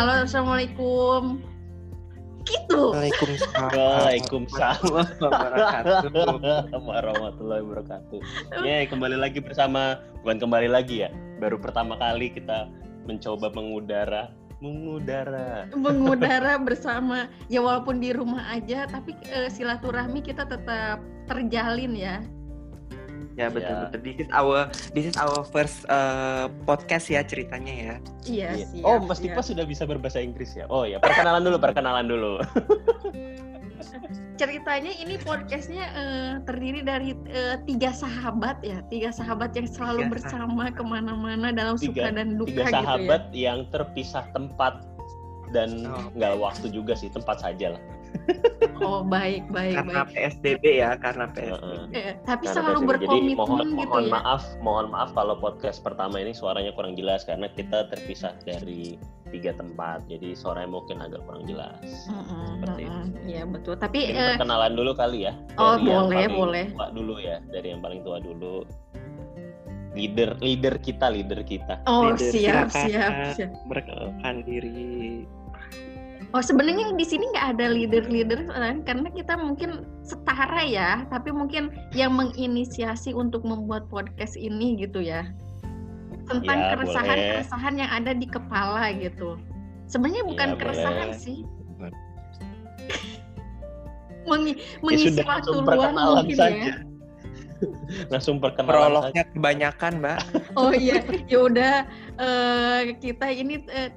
Halo, assalamualaikum. Gitu. Waalaikumsalam. Waalaikumsalam warahmatullahi warahmatullahi wabarakatuh. Ya, kembali lagi bersama bukan kembali lagi ya. Baru pertama kali kita mencoba mengudara, mengudara. Mengudara bersama ya walaupun di rumah aja tapi eh, silaturahmi kita tetap terjalin ya. Ya betul Ya. betul. This is our this is our first uh, podcast ya ceritanya ya. Iya, Iya. siap, oh, Mas siap. Dipa sudah bisa berbahasa Inggris ya? Oh ya, perkenalan dulu, perkenalan dulu. Ceritanya ini podcastnya eh, terdiri dari eh, tiga sahabat ya, tiga sahabat yang selalu Tiga bersama ke mana-mana dalam Tiga- suka dan duka Tiga gitu ya. sahabat yang terpisah tempat dan Oh. nggak waktu juga sih, tempat saja lah. Oh baik baik Karena baik. PSBB ya, karena PSBB. Eh, tapi Karena selalu PSBB. berkomitmen Jadi mohon, gitu mohon ya. maaf, mohon maaf kalau podcast pertama ini suaranya kurang jelas karena kita terpisah dari tiga tempat. Jadi suaranya mungkin agak kurang jelas. Mm-mm, Seperti mm-mm. Iya betul. Tapi Mungkin eh, perkenalan dulu kali ya. Oh, Dari yang boleh, paling boleh. Tua dulu ya, dari yang paling tua dulu. Leader, leader kita, leader kita. oh Leader, siap siap siap. Perkenalkan diri. Oh sebenarnya di sini nggak ada leader-leader kan? karena kita mungkin setara ya, tapi mungkin yang menginisiasi untuk membuat podcast ini gitu ya tentang Ya, keresahan-keresahan yang ada di kepala gitu. Sebenarnya bukan Ya, keresahan boleh. sih, Mengi- Ya mengisi sudah, waktu luang mungkin saja. ya. Langsung perkenalan saja. Prolognya kebanyakan, Mbak. Oh iya, ya udah eh, kita ini eh,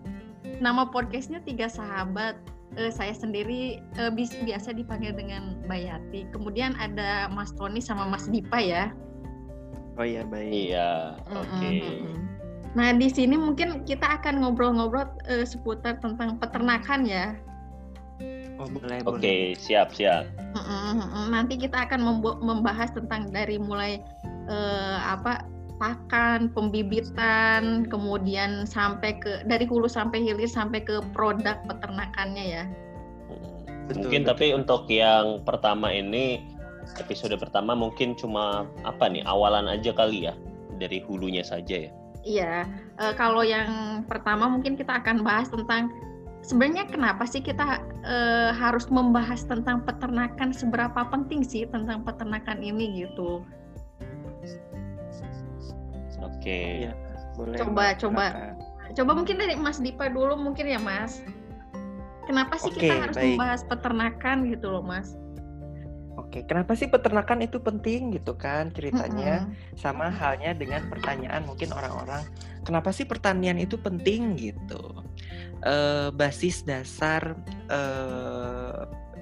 nama podcastnya tiga sahabat. Eh, saya sendiri bis- biasa dipanggil dengan Bayati. Kemudian ada Mas Tony sama Mas Dipa ya. Oh iya, baik. Iya, oke. Mm-mm, mm-mm. Nah di sini mungkin kita akan ngobrol-ngobrol eh, seputar tentang peternakan ya. Oh, boleh, Oke, boleh. siap, siap. Nanti kita akan membahas tentang dari mulai eh, apa pakan, pembibitan, kemudian sampai ke dari hulu sampai hilir sampai ke produk peternakannya ya. Betul, mungkin betul. tapi untuk yang pertama ini episode pertama mungkin cuma apa nih awalan aja kali ya dari hulunya saja ya. Iya, eh, kalau yang pertama mungkin kita akan bahas tentang sebenarnya kenapa sih kita eh, harus membahas tentang peternakan seberapa penting sih tentang peternakan ini gitu. Oke. Iya, boleh. Coba, Mbak, coba. Coba mungkin dari Mas Dipa dulu mungkin ya Mas. Kenapa sih kita Oke, harus baik. membahas peternakan gitu loh Mas? Oke, kenapa sih peternakan itu penting gitu kan ceritanya? Mm-mm. sama halnya dengan pertanyaan mungkin orang-orang kenapa sih pertanian itu penting gitu Eh, basis dasar eh,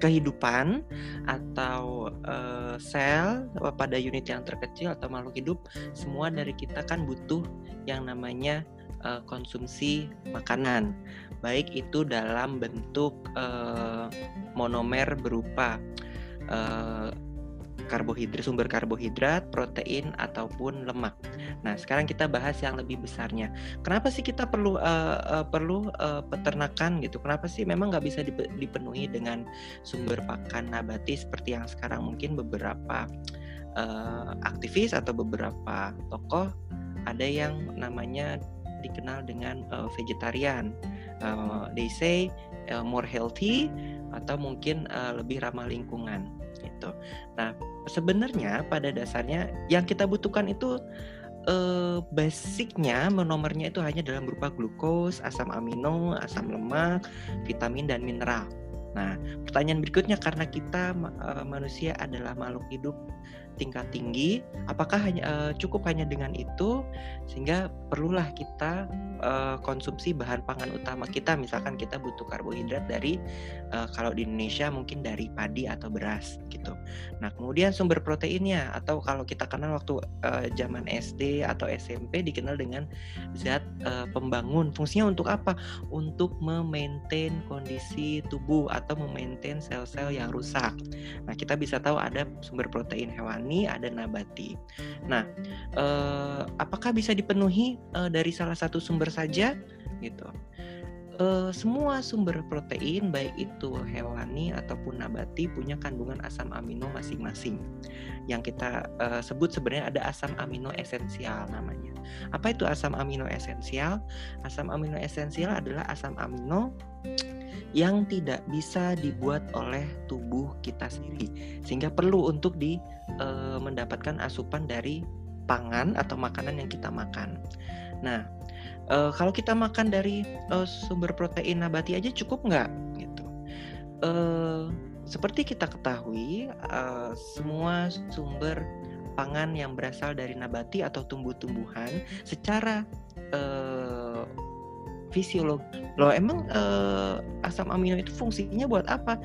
kehidupan atau eh, sel pada unit yang terkecil atau makhluk hidup semua dari kita kan butuh yang namanya eh, konsumsi makanan. Baik itu dalam bentuk eh, monomer berupa eh, karbohidrat, sumber karbohidrat, protein ataupun lemak. Nah, sekarang kita bahas yang lebih besarnya. Kenapa sih kita perlu eh, eh, perlu eh, peternakan gitu? Kenapa sih memang nggak bisa dipe- dipenuhi dengan sumber pakan nabati seperti yang sekarang mungkin beberapa eh, aktivis atau beberapa tokoh ada yang namanya dikenal dengan eh, vegetarian. Eh, they say eh, more healthy atau mungkin eh, lebih ramah lingkungan gitu. Nah, sebenarnya pada dasarnya yang kita butuhkan itu eh, basicnya monomernya itu hanya dalam berupa glukos, asam amino, asam lemak, vitamin dan mineral. Nah, pertanyaan berikutnya karena kita eh, manusia adalah makhluk hidup tingkat tinggi, apakah hanya eh, cukup hanya dengan itu sehingga perlulah kita eh, konsumsi bahan pangan utama kita misalkan kita butuh karbohidrat dari eh, kalau di Indonesia mungkin dari padi atau beras gitu. Nah, kemudian sumber proteinnya atau kalau kita kenal waktu eh, zaman SD atau SMP dikenal dengan zat eh, pembangun. Fungsinya untuk apa? Untuk memaintain kondisi tubuh atau memaintain sel-sel yang rusak. Nah, kita bisa tahu ada sumber protein hewani, ada nabati. Nah, eh, apakah bisa dipenuhi eh, dari salah satu sumber saja? Gitu. uh, semua sumber protein baik itu hewani ataupun nabati punya kandungan asam amino masing-masing. Yang kita uh, sebut sebenarnya ada asam amino esensial namanya. Apa itu asam amino esensial? Asam amino esensial adalah asam amino yang tidak bisa dibuat oleh tubuh kita sendiri sehingga perlu untuk di e, mendapatkan asupan dari pangan atau makanan yang kita makan. Nah, e, kalau kita makan dari e, sumber protein nabati aja cukup nggak gitu? E, seperti kita ketahui, e, semua sumber pangan yang berasal dari nabati atau tumbuh-tumbuhan secara e, fisiologi. Loh emang uh, asam amino itu fungsinya buat apa?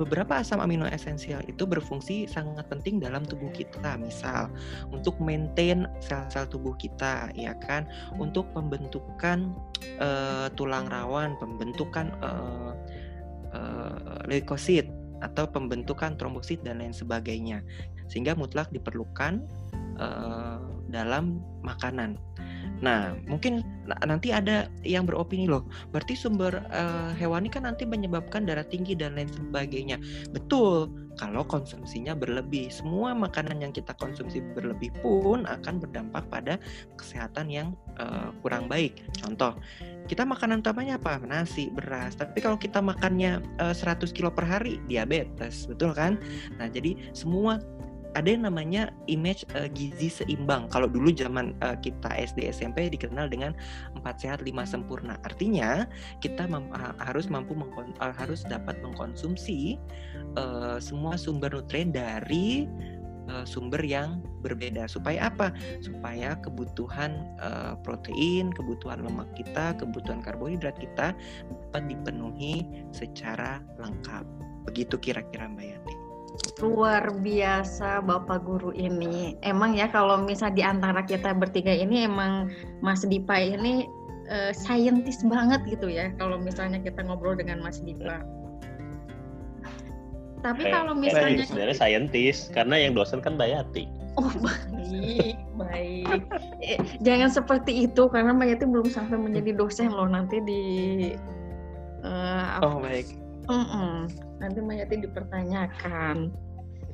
Beberapa asam amino esensial itu berfungsi sangat penting dalam tubuh kita. Misal untuk maintain sel-sel tubuh kita, ya kan, untuk pembentukan uh, tulang rawan, pembentukan uh, uh, leukosit atau pembentukan trombosit dan lain sebagainya. Sehingga mutlak diperlukan uh, dalam makanan. Nah, mungkin nanti ada yang beropini loh, berarti sumber uh, hewani kan nanti menyebabkan darah tinggi dan lain sebagainya. Betul, kalau konsumsinya berlebih. Semua makanan yang kita konsumsi berlebih pun akan berdampak pada kesehatan yang uh, kurang baik. Contoh, kita makanan utamanya apa? Nasi, beras. Tapi kalau kita makannya uh, 100 kilo per hari, diabetes, betul kan? Nah, jadi semua ada yang namanya image uh, gizi seimbang. Kalau dulu zaman uh, kita SD SMP dikenal dengan empat sehat lima sempurna. Artinya kita mem harus mampu uh, harus dapat mengkonsumsi uh, semua sumber nutrien dari sumber yang berbeda. Supaya apa? Supaya kebutuhan uh, protein, kebutuhan lemak kita, kebutuhan karbohidrat kita dapat dipenuhi secara lengkap. Begitu kira-kira Mbak Yati luar biasa Bapak Guru ini. Emang ya kalau misal di antara kita bertiga ini emang Mas Dipa ini uh, saintis banget gitu ya kalau misalnya kita ngobrol dengan Mas Dipa. Tapi eh, kalau misalnya sebenarnya saintis karena yang dosen kan Bayati. Oh baik, baik. Eh, jangan seperti itu karena Bayati belum sampai menjadi dosen loh nanti di. Uh, oh baik. Mm -mm nanti Mayati dipertanyakan.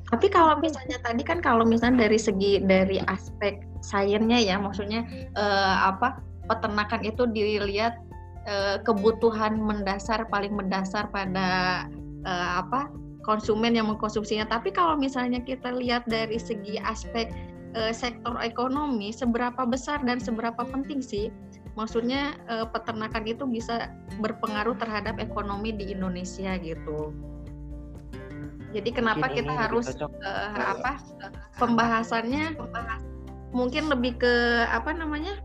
Tapi kalau misalnya tadi kan kalau misalnya dari segi dari aspek sainsnya ya, maksudnya eh, apa peternakan itu dilihat eh, kebutuhan mendasar paling mendasar pada eh, apa konsumen yang mengkonsumsinya. Tapi kalau misalnya kita lihat dari segi aspek eh, sektor ekonomi, seberapa besar dan seberapa penting sih maksudnya eh, peternakan itu bisa berpengaruh terhadap ekonomi di Indonesia gitu. Jadi kenapa mungkin kita harus uh, apa pembahasannya mungkin lebih ke apa namanya?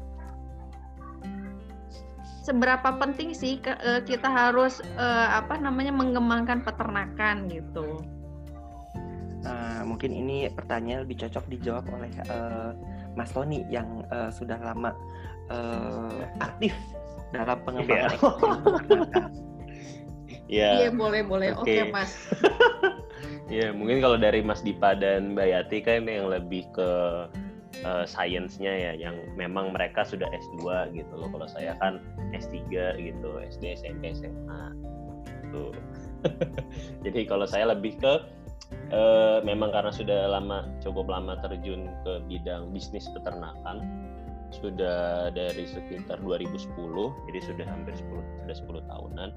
Seberapa penting sih ke, uh, kita harus uh, apa namanya mengembangkan peternakan gitu? Uh, mungkin ini pertanyaan lebih cocok dijawab oleh uh, Mas Tony yang uh, sudah lama uh, aktif dalam pengembangan yeah. Iya. Iya boleh boleh. Oke okay. okay, Mas. Ya, mungkin kalau dari Mas Dipa dan Mbak Yati kan yang lebih ke uh, sainsnya ya, yang memang mereka sudah S2 gitu loh. Kalau saya kan S3 gitu, SD, SMP, SMA. Gitu. Jadi kalau saya lebih ke uh, memang karena sudah lama cukup lama terjun ke bidang bisnis peternakan sudah dari sekitar 2010 jadi sudah hampir 10 sudah 10 tahunan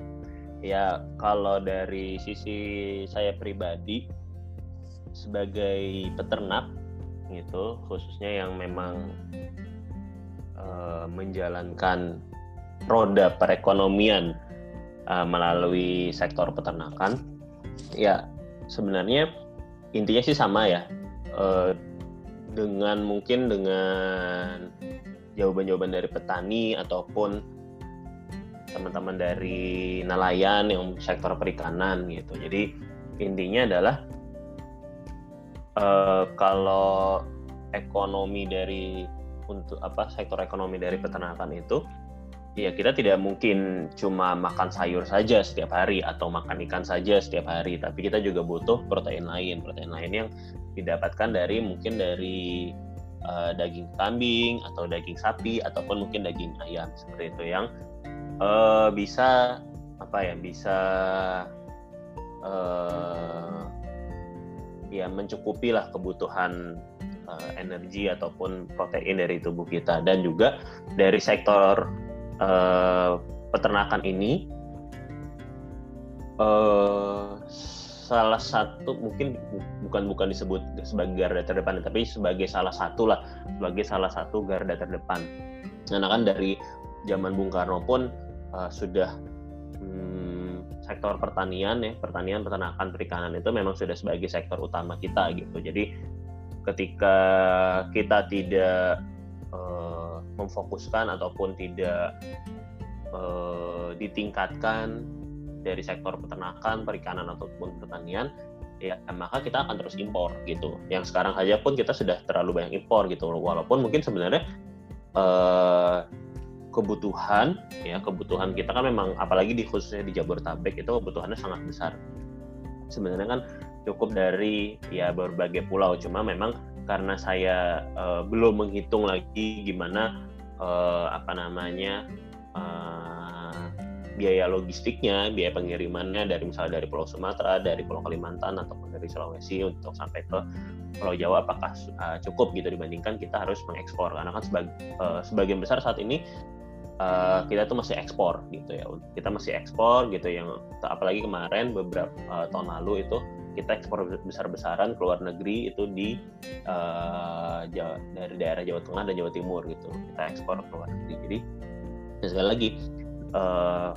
ya kalau dari sisi saya pribadi sebagai peternak gitu khususnya yang memang uh, menjalankan roda perekonomian uh, melalui sektor peternakan ya sebenarnya intinya sih sama ya uh, dengan mungkin dengan jawaban-jawaban dari petani ataupun teman-teman dari nelayan yang sektor perikanan gitu. Jadi intinya adalah uh, kalau ekonomi dari untuk apa sektor ekonomi dari peternakan itu ya kita tidak mungkin cuma makan sayur saja setiap hari atau makan ikan saja setiap hari tapi kita juga butuh protein lain protein lain yang didapatkan dari mungkin dari uh, daging kambing atau daging sapi ataupun mungkin daging ayam seperti itu yang uh, bisa apa ya bisa uh, ya mencukupi lah kebutuhan uh, energi ataupun protein dari tubuh kita. Dan juga dari sektor uh, peternakan ini uh, salah satu mungkin bukan bukan disebut sebagai garda terdepan tapi sebagai salah satu lah sebagai salah satu garda terdepan. Karena kan dari zaman Bung Karno pun uh, sudah hmm, sektor pertanian ya pertanian peternakan perikanan itu memang sudah sebagai sektor utama kita gitu jadi ketika kita tidak uh, memfokuskan ataupun tidak uh, ditingkatkan dari sektor peternakan, perikanan ataupun pertanian, ya maka kita akan terus impor gitu. Yang sekarang saja pun kita sudah terlalu banyak impor gitu. Walaupun mungkin sebenarnya eh, kebutuhan ya kebutuhan kita kan memang apalagi di khususnya di Jabodetabek itu kebutuhannya sangat besar. Sebenarnya kan cukup dari ya berbagai pulau. Cuma memang karena saya uh, belum menghitung lagi gimana uh, apa namanya biaya logistiknya, biaya pengirimannya dari misalnya dari Pulau Sumatera, dari Pulau Kalimantan ataupun dari Sulawesi untuk sampai ke Pulau Jawa apakah uh, cukup gitu dibandingkan kita harus mengekspor karena kan sebag, uh, sebagian besar saat ini uh, kita tuh masih ekspor gitu ya. Kita masih ekspor gitu yang apalagi kemarin beberapa uh, tahun lalu itu kita ekspor besar-besaran ke luar negeri itu di uh, Jawa, dari daerah Jawa Tengah dan Jawa Timur gitu. Kita ekspor ke luar negeri. Jadi sekali lagi uh,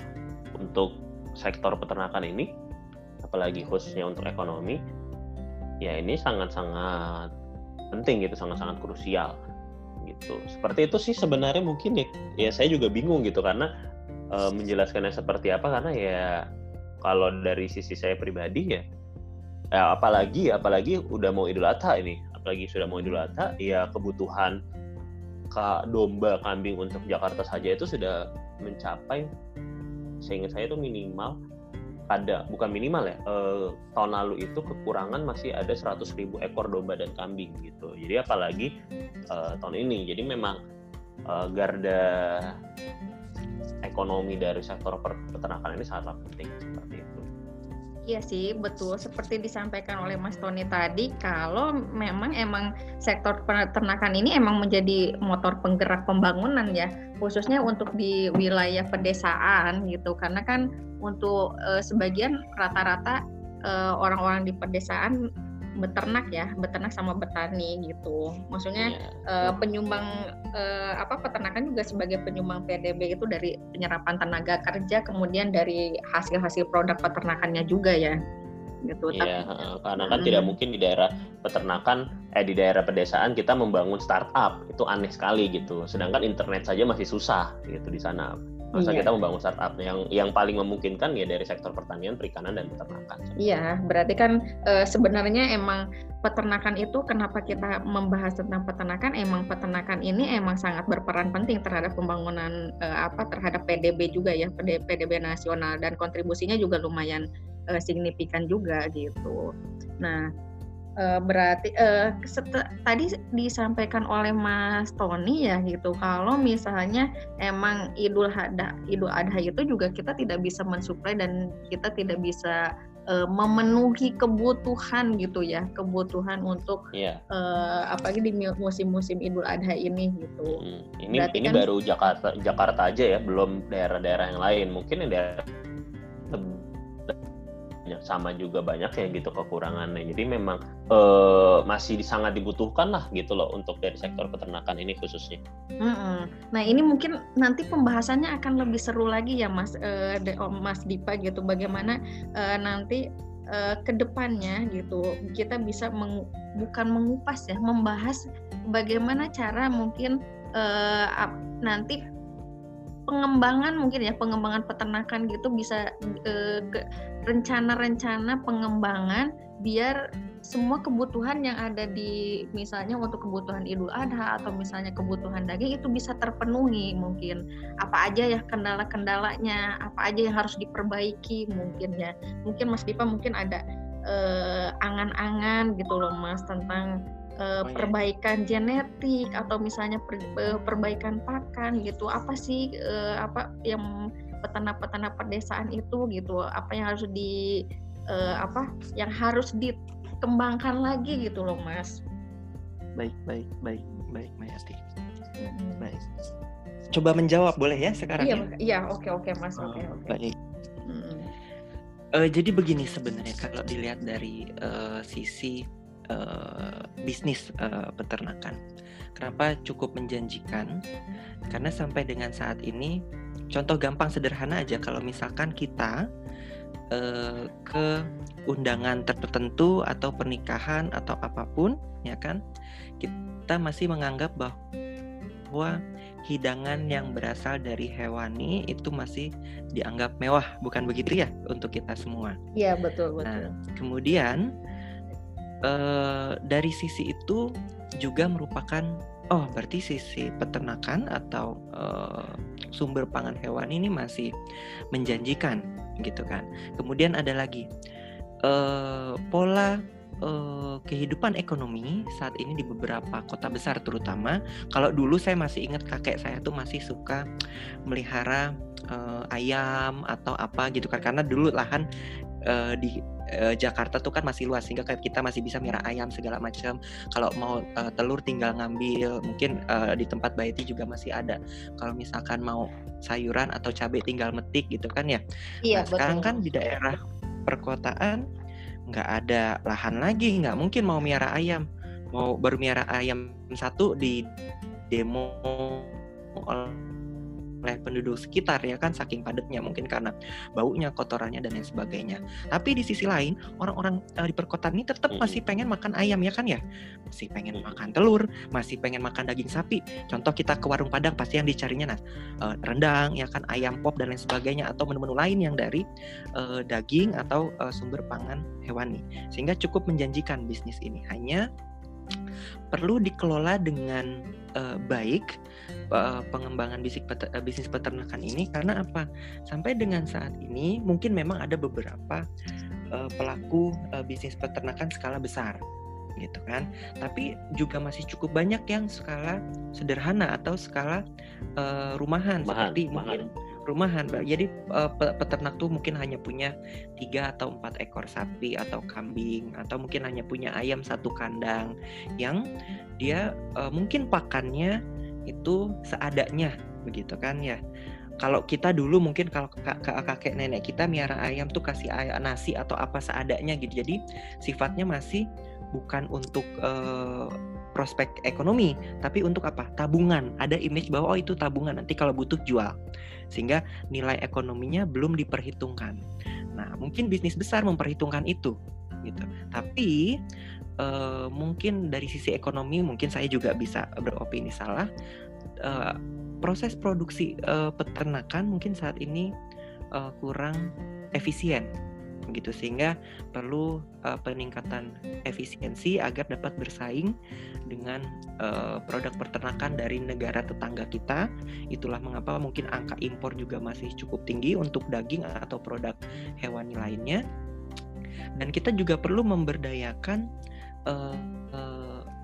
untuk sektor peternakan ini, apalagi khususnya untuk ekonomi, ya ini sangat-sangat penting gitu, sangat-sangat krusial gitu. Seperti itu sih sebenarnya mungkin ya, ya saya juga bingung gitu karena uh, menjelaskannya seperti apa karena ya kalau dari sisi saya pribadi ya, ya apalagi apalagi udah mau Idul Adha ini, apalagi sudah mau Idul Adha, ya kebutuhan domba kambing untuk Jakarta saja itu sudah mencapai seingat saya itu minimal ada bukan minimal ya. Eh, tahun lalu itu kekurangan masih ada 100 ribu ekor domba dan kambing gitu. Jadi apalagi eh, tahun ini. Jadi memang eh, garda ekonomi dari sektor peternakan ini sangatlah penting seperti itu Iya sih, betul. Seperti disampaikan oleh Mas Tony tadi, kalau memang emang sektor peternakan ini emang menjadi motor penggerak pembangunan ya, khususnya untuk di wilayah pedesaan gitu. Karena kan untuk uh, sebagian rata-rata uh, orang-orang di pedesaan beternak ya, beternak sama betani gitu. Maksudnya yeah. Iya, uh, penyumbang uh, apa peternakan juga sebagai penyumbang PDB itu dari penyerapan tenaga kerja kemudian dari hasil-hasil produk peternakannya juga ya. Gitu. Iya, Tapi, karena kan hmm. tidak mungkin di daerah peternakan eh di daerah pedesaan kita membangun startup itu aneh sekali gitu. Sedangkan internet saja masih susah gitu di sana masa iya. kita membangun startup yang yang paling memungkinkan ya dari sektor pertanian, perikanan dan peternakan. Iya, berarti kan e, sebenarnya emang peternakan itu kenapa kita membahas tentang peternakan? Emang peternakan ini emang sangat berperan penting terhadap pembangunan e, apa terhadap PDB juga ya PDB nasional dan kontribusinya juga lumayan e, signifikan juga gitu. Nah, uh, berarti uh, tadi disampaikan oleh Mas Tony ya gitu kalau misalnya emang Idul Adha Idul Adha itu juga kita tidak bisa mensuplai dan kita tidak bisa uh, memenuhi kebutuhan gitu ya kebutuhan untuk yeah. Iya. uh, apalagi di musim-musim Idul Adha ini gitu. Hmm, ini Berarti ini kan, baru Jakarta Jakarta aja ya belum daerah-daerah yang lain mungkin yang daerah banyak sama juga banyak ya gitu kekurangannya jadi memang uh, masih sangat dibutuhkan lah gitu loh untuk dari sektor peternakan ini khususnya. Mm-hmm. Nah ini mungkin nanti pembahasannya akan lebih seru lagi ya Mas uh, Mas Dipa gitu bagaimana uh, nanti uh, ke depannya gitu kita bisa meng, bukan mengupas ya membahas bagaimana cara mungkin uh, nanti pengembangan mungkin ya pengembangan peternakan gitu bisa uh, rencana-rencana pengembangan biar semua kebutuhan yang ada di misalnya untuk kebutuhan Idul Adha atau misalnya kebutuhan daging itu bisa terpenuhi mungkin. Apa aja ya kendala-kendalanya apa aja yang harus diperbaiki mungkin ya. Mungkin Mas Dipa mungkin ada eh, angan-angan gitu loh Mas tentang uh, perbaikan genetik atau misalnya per, uh, perbaikan pakan gitu. Apa sih uh, apa yang peternak-peternak pedesaan itu gitu? Apa yang harus di uh, apa yang harus dikembangkan lagi gitu loh mas? Baik baik baik baik Mayati hmm. baik. Coba menjawab boleh ya sekarang iya ya? iya oke oke mas oke oh, oke baik. Hmm. uh, jadi begini sebenarnya kalau dilihat dari uh, sisi uh, bisnis uh, peternakan kenapa cukup menjanjikan karena sampai dengan saat ini contoh gampang sederhana aja kalau misalkan kita uh, ke undangan tertentu atau pernikahan atau apa pun ya kan kita masih menganggap bahwa hidangan yang berasal dari hewani itu masih dianggap mewah, bukan begitu ya untuk kita semua? Iya betul betul. Nah, kemudian eh, dari sisi itu juga merupakan oh berarti sisi peternakan atau eh, sumber pangan hewan ini masih menjanjikan gitu kan. Kemudian ada lagi eh, pola uh, kehidupan ekonomi saat ini di beberapa kota besar terutama kalau dulu saya masih ingat kakek saya tuh masih suka melihara uh, ayam atau apa gitu kan karena dulu lahan uh, di uh, Jakarta tuh kan masih luas sehingga kita masih bisa merah ayam segala macam. Kalau mau uh, telur tinggal ngambil, mungkin uh, di tempat Baiti juga masih ada. Kalau misalkan mau sayuran atau cabai tinggal metik gitu kan ya. Iya, nah, sekarang kan di daerah perkotaan nggak ada lahan lagi nggak mungkin mau miara ayam mau bermiara ayam satu di demo oleh penduduk sekitar ya kan saking padatnya mungkin karena baunya kotorannya dan lain sebagainya. Tapi di sisi lain orang-orang uh, di perkotaan ini tetap masih pengen makan ayam ya kan ya? Masih pengen makan telur masih pengen makan daging sapi. Contoh kita ke warung padang pasti yang dicarinya nah uh, rendang ya kan ayam pop dan lain sebagainya atau menu-menu lain yang dari uh, daging atau uh, sumber pangan hewani sehingga cukup menjanjikan bisnis ini. Hanya perlu dikelola dengan uh, baik pengembangan bisnis, peter, uh, bisnis peternakan ini karena apa? Sampai dengan saat ini mungkin memang ada beberapa uh, pelaku uh, bisnis peternakan skala besar gitu kan. Tapi juga masih cukup banyak yang skala sederhana atau skala uh, rumahan mahan, seperti mahan. mungkin rumahan jadi uh, peternak tuh mungkin hanya punya tiga atau empat ekor sapi atau kambing atau mungkin hanya punya ayam satu kandang yang dia uh, mungkin pakannya itu seadanya begitu kan ya. Kalau kita dulu mungkin kalau kakek nenek kita miara ayam tuh kasih ayam nasi atau apa seadanya gitu. Jadi sifatnya masih bukan untuk uh, prospek ekonomi tapi untuk apa? Tabungan. Ada image bahwa oh itu tabungan nanti kalau butuh jual. Sehingga nilai ekonominya belum diperhitungkan. Nah mungkin bisnis besar memperhitungkan itu gitu. Tapi uh, mungkin dari sisi ekonomi mungkin saya juga bisa beropini salah. Uh, proses produksi uh, peternakan mungkin saat ini uh, kurang efisien gitu. Sehingga perlu uh, peningkatan efisiensi agar dapat bersaing dengan uh, produk peternakan dari negara tetangga kita. Itulah mengapa mungkin angka impor juga masih cukup tinggi untuk daging atau produk hewani lainnya. Dan kita juga perlu memberdayakan uh,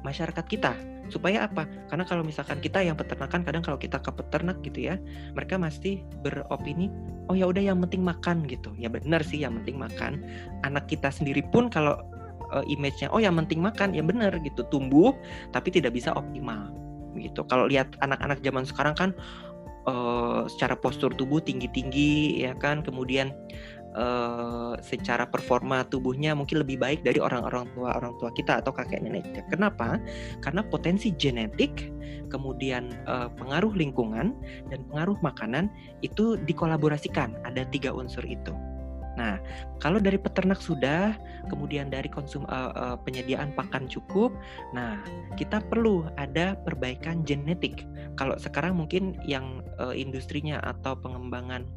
masyarakat kita supaya apa? Karena kalau misalkan kita yang peternakan kadang kalau kita ke peternak gitu ya, mereka masih beropini, oh ya udah yang penting makan gitu. Ya benar sih yang penting makan. Anak kita sendiri pun kalau uh, image-nya oh yang penting makan, ya benar gitu, tumbuh tapi tidak bisa optimal gitu. Kalau lihat anak-anak zaman sekarang kan uh, secara postur tubuh tinggi-tinggi ya kan, kemudian uh, secara performa tubuhnya mungkin lebih baik dari orang-orang tua orang tua kita atau kakek nenek kita. Kenapa? Karena potensi genetik, kemudian uh, pengaruh lingkungan dan pengaruh makanan itu dikolaborasikan. Ada tiga unsur itu. Nah, kalau dari peternak sudah, kemudian dari konsum uh, uh, penyediaan pakan cukup, nah kita perlu ada perbaikan genetik. Kalau sekarang mungkin yang uh, industrinya atau pengembangan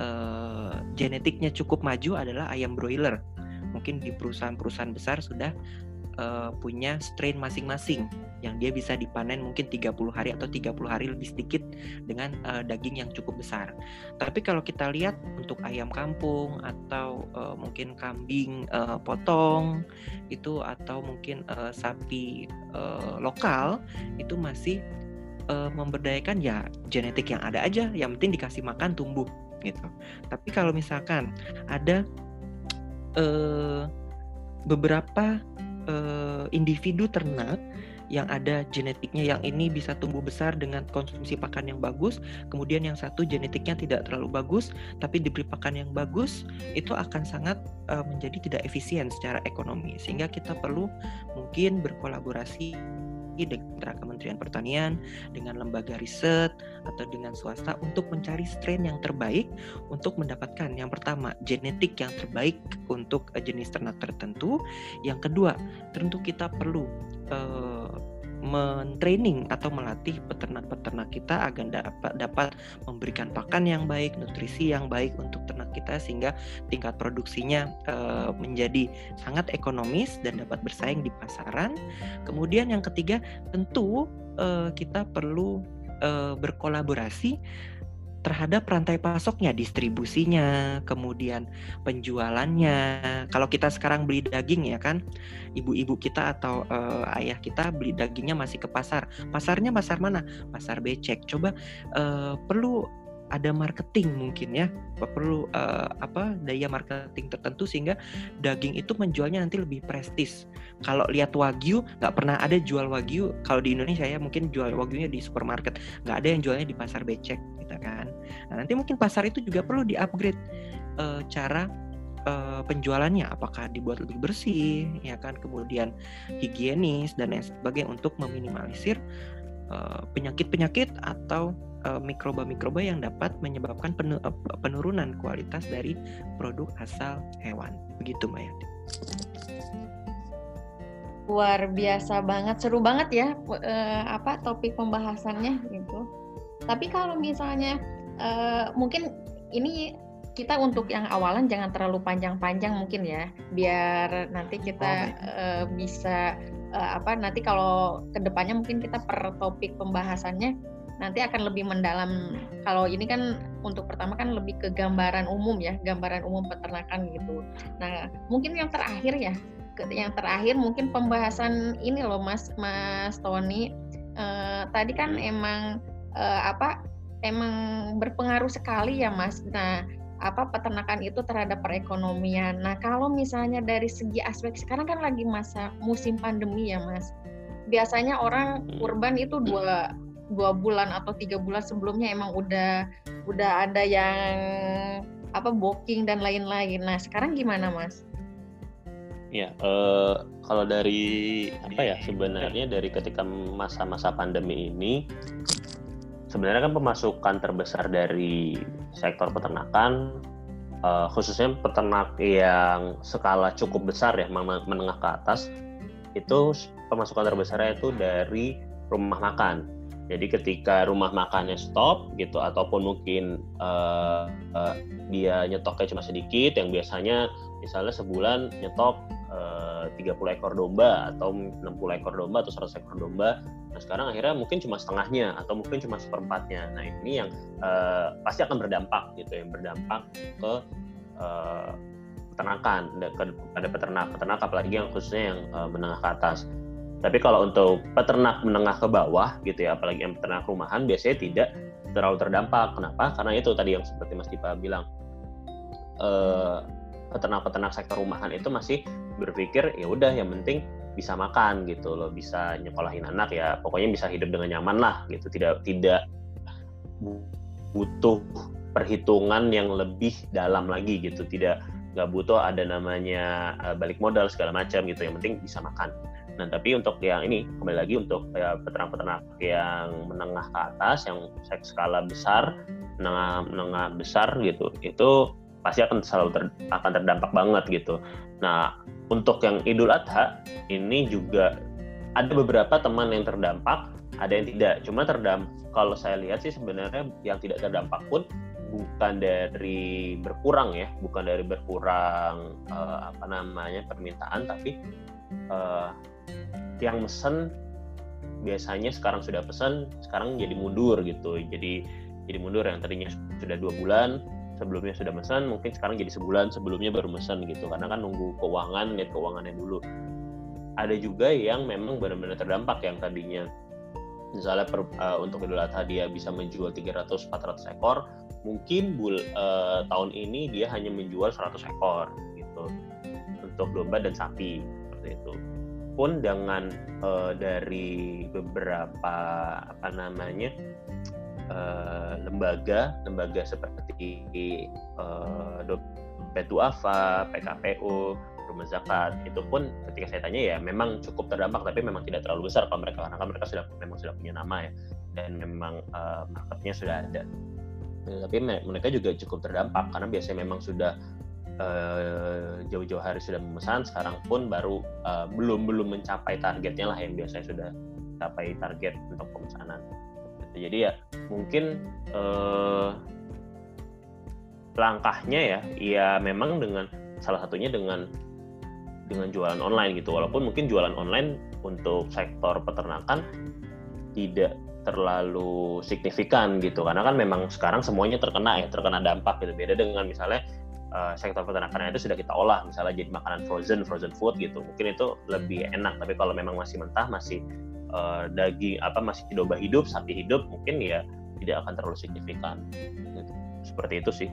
uh, genetiknya cukup maju adalah ayam broiler. Mungkin di perusahaan-perusahaan besar sudah uh, punya strain masing-masing yang dia bisa dipanen mungkin 30 hari atau 30 hari lebih sedikit dengan uh, daging yang cukup besar. Tapi kalau kita lihat untuk ayam kampung atau uh, mungkin kambing uh, potong itu atau mungkin uh, sapi uh, lokal itu masih uh, memberdayakan ya genetik yang ada aja, yang penting dikasih makan tumbuh gitu. Tapi kalau misalkan ada uh, beberapa uh, individu ternak yang ada genetiknya yang ini bisa tumbuh besar dengan konsumsi pakan yang bagus, kemudian yang satu genetiknya tidak terlalu bagus tapi diberi pakan yang bagus, itu akan sangat uh, menjadi tidak efisien secara ekonomi. Sehingga kita perlu mungkin berkolaborasi dengan Kementerian Pertanian, dengan lembaga riset atau dengan swasta untuk mencari strain yang terbaik untuk mendapatkan yang pertama genetik yang terbaik untuk jenis ternak tertentu. Yang kedua, tentu kita perlu uh, mentraining atau melatih peternak-peternak kita agar dapat dapat memberikan pakan yang baik, nutrisi yang baik untuk ternak kita sehingga tingkat produksinya uh, menjadi sangat ekonomis dan dapat bersaing di pasaran. Kemudian yang ketiga tentu uh, kita perlu uh, berkolaborasi terhadap rantai pasoknya, distribusinya, kemudian penjualannya. Kalau kita sekarang beli daging ya kan, ibu-ibu kita atau uh, ayah kita beli dagingnya masih ke pasar. Pasarnya pasar mana? Pasar becek. Coba uh, perlu ada marketing mungkin ya. Perlu uh, apa daya marketing tertentu sehingga daging itu menjualnya nanti lebih prestis. Kalau lihat wagyu nggak pernah ada jual wagyu. Kalau di Indonesia ya mungkin jual wagyunya di supermarket. Nggak ada yang jualnya di pasar becek gitu kan. Nah nanti mungkin pasar itu juga perlu di upgrade uh, cara uh, penjualannya. Apakah dibuat lebih bersih ya kan kemudian higienis dan lain sebagainya untuk meminimalisir penyakit-penyakit uh, atau mikroba-mikroba yang dapat menyebabkan uh, penurunan kualitas dari produk asal hewan. Begitu Mbak Yanti. Luar biasa banget, seru banget ya uh, apa topik pembahasannya gitu. Tapi kalau misalnya uh, mungkin ini kita untuk yang awalan jangan terlalu panjang-panjang mungkin ya, biar nanti kita uh, bisa uh, apa nanti kalau ke depannya mungkin kita per topik pembahasannya nanti akan lebih mendalam kalau ini kan untuk pertama kan lebih ke gambaran umum ya gambaran umum peternakan gitu nah mungkin yang terakhir ya yang terakhir mungkin pembahasan ini loh mas mas Tony uh, tadi kan emang uh, apa emang berpengaruh sekali ya mas nah apa peternakan itu terhadap perekonomian. Nah, kalau misalnya dari segi aspek sekarang kan lagi masa musim pandemi ya, Mas. Biasanya orang hmm. kurban itu dua dua bulan atau tiga bulan sebelumnya emang udah udah ada yang apa booking dan lain-lain. Nah sekarang gimana mas? Ya uh, kalau dari apa ya sebenarnya dari ketika masa-masa pandemi ini sebenarnya kan pemasukan terbesar dari sektor peternakan uh, khususnya peternak yang skala cukup besar ya menengah ke atas itu pemasukan terbesarnya itu dari rumah makan jadi ketika rumah makannya stop gitu ataupun mungkin uh, uh, dia nyetoknya cuma sedikit yang biasanya misalnya sebulan nyetok uh, 30 ekor domba atau 60 ekor domba atau 100 ekor domba. Nah sekarang akhirnya mungkin cuma setengahnya atau mungkin cuma seperempatnya. Nah ini yang uh, pasti akan berdampak gitu yang berdampak ke uh, peternakan pada peternak-peternak apalagi yang khususnya yang uh, menengah ke atas. Tapi kalau untuk peternak menengah ke bawah gitu ya, apalagi yang peternak rumahan biasanya tidak terlalu terdampak. Kenapa? Karena itu tadi yang seperti Mas Dipa bilang, eh, peternak-peternak sektor rumahan itu masih berpikir ya udah yang penting bisa makan gitu loh, bisa nyekolahin anak ya, pokoknya bisa hidup dengan nyaman lah gitu, tidak tidak butuh perhitungan yang lebih dalam lagi gitu, tidak nggak butuh ada namanya uh, balik modal segala macam gitu, yang penting bisa makan. Nah, tapi untuk yang ini kembali lagi untuk ya, peternak-peternak yang menengah ke atas, yang skala besar, menengah menengah besar gitu, itu pasti akan selalu ter, akan terdampak banget gitu. Nah, untuk yang Idul Adha ini juga ada beberapa teman yang terdampak, ada yang tidak. Cuma terdampak kalau saya lihat sih sebenarnya yang tidak terdampak pun bukan dari berkurang ya, bukan dari berkurang uh, apa namanya permintaan, tapi uh, yang mesen biasanya sekarang sudah pesan sekarang jadi mundur gitu. Jadi jadi mundur yang tadinya sudah dua bulan sebelumnya sudah pesan mungkin sekarang jadi sebulan sebelumnya baru pesan gitu. Karena kan nunggu keuangan lihat keuangannya dulu. Ada juga yang memang benar-benar terdampak yang tadinya. Misalnya per, uh, untuk Idul Adha dia bisa menjual 300-400 ekor, mungkin bul, uh, tahun ini dia hanya menjual 100 ekor gitu. Untuk domba dan sapi seperti itu. Pun dengan uh, dari beberapa apa namanya uh, lembaga lembaga seperti uh, Duafa, PKPU, rumah zakat itu pun ketika saya tanya ya memang cukup terdampak tapi memang tidak terlalu besar kalau mereka karena mereka sudah memang sudah punya nama ya dan memang uh, marketnya sudah ada. Tapi mereka juga cukup terdampak karena biasanya memang sudah uh, jauh-jauh hari sudah memesan sekarang pun baru uh, belum belum mencapai targetnya lah yang biasanya sudah mencapai target untuk pemesanan. Jadi ya mungkin uh, langkahnya ya ya memang dengan salah satunya dengan dengan jualan online gitu. Walaupun mungkin jualan online untuk sektor peternakan tidak terlalu signifikan gitu. Karena kan memang sekarang semuanya terkena ya terkena dampak gitu. Beda dengan misalnya uh, sektor peternakan itu sudah kita olah misalnya jadi makanan frozen frozen food gitu. Mungkin itu lebih enak tapi kalau memang masih mentah masih uh, daging apa masih domba hidup sapi hidup mungkin ya tidak akan terlalu signifikan. Gitu. seperti itu sih.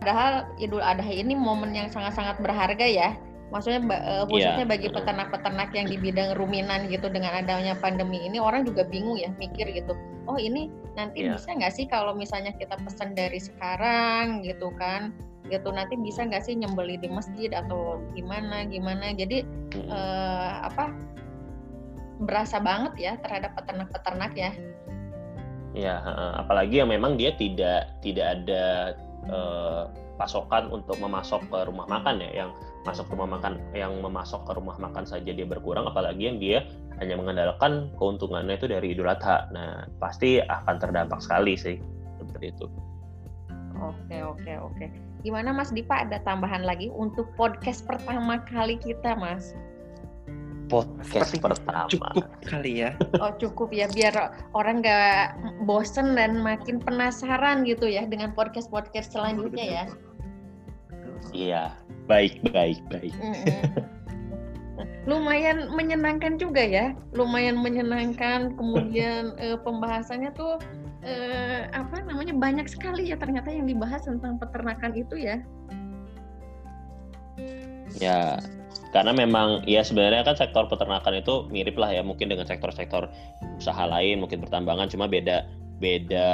Padahal Idul Adha ini momen yang sangat-sangat berharga ya. Maksudnya uh, khususnya yeah. bagi peternak-peternak yang di bidang ruminan gitu dengan adanya pandemi ini orang juga bingung ya mikir gitu. Oh ini nanti yeah. bisa nggak sih kalau misalnya kita pesan dari sekarang gitu kan gitu nanti bisa nggak sih nyembeli di masjid atau gimana gimana jadi hmm. uh, apa berasa banget ya terhadap peternak-peternak ya ya apalagi yang memang dia tidak tidak ada uh, pasokan untuk memasok ke rumah makan ya yang masuk rumah makan yang memasok ke rumah makan saja dia berkurang apalagi yang dia hanya mengandalkan keuntungannya itu dari Idul Adha. Nah, pasti akan terdampak sekali sih seperti itu. Oke, oke, oke. Gimana Mas Dipa ada tambahan lagi untuk podcast pertama kali kita, Mas? Podcast Seperti pertama. Cukup kali ya. Oh, cukup ya biar orang nggak bosen dan makin penasaran gitu ya dengan podcast-podcast selanjutnya ya. Iya, baik, baik, baik. Lumayan menyenangkan juga ya, lumayan menyenangkan. Kemudian eh, pembahasannya tuh eh, apa namanya banyak sekali ya ternyata yang dibahas tentang peternakan itu ya. Ya, karena memang ya sebenarnya kan sektor peternakan itu mirip lah ya mungkin dengan sektor-sektor usaha lain mungkin pertambangan cuma beda beda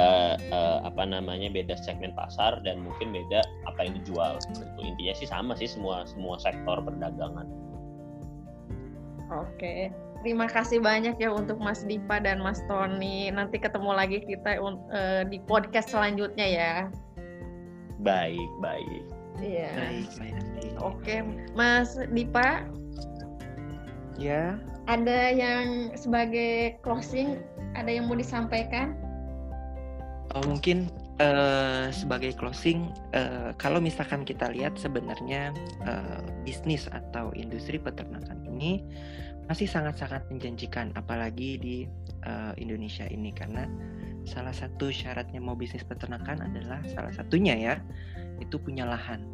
uh, apa namanya beda segmen pasar dan mungkin beda apa yang dijual. Itu intinya sih sama sih semua semua sektor perdagangan. Oke terima kasih banyak ya untuk Mas Dipa dan Mas Tony. Nanti ketemu lagi kita uh, di podcast selanjutnya ya. Baik baik. Iya. Baik, baik, oke Mas Dipa? Ya. Ada yang sebagai closing ada yang mau disampaikan? Uh, mungkin uh, sebagai closing, uh, kalau misalkan kita lihat sebenarnya uh, bisnis atau industri peternakan ini masih sangat-sangat menjanjikan, apalagi di uh, Indonesia ini. Karena salah satu syaratnya mau bisnis peternakan adalah salah satunya ya itu punya lahan.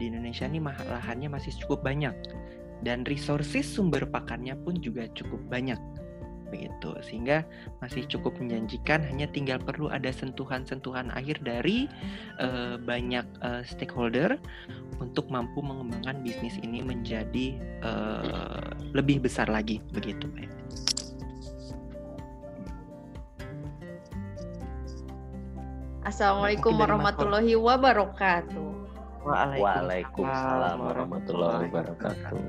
Di Indonesia ini lahannya masih cukup banyak. Dan resources sumber pakannya pun juga cukup banyak begitu sehingga masih cukup menjanjikan hanya tinggal perlu ada sentuhan-sentuhan akhir dari uh, banyak uh, stakeholder untuk mampu mengembangkan bisnis ini menjadi uh, lebih besar lagi begitu Pak. Assalamualaikum warahmatullahi wabarakatuh. Waalaikumsalam warahmatullahi wabarakatuh.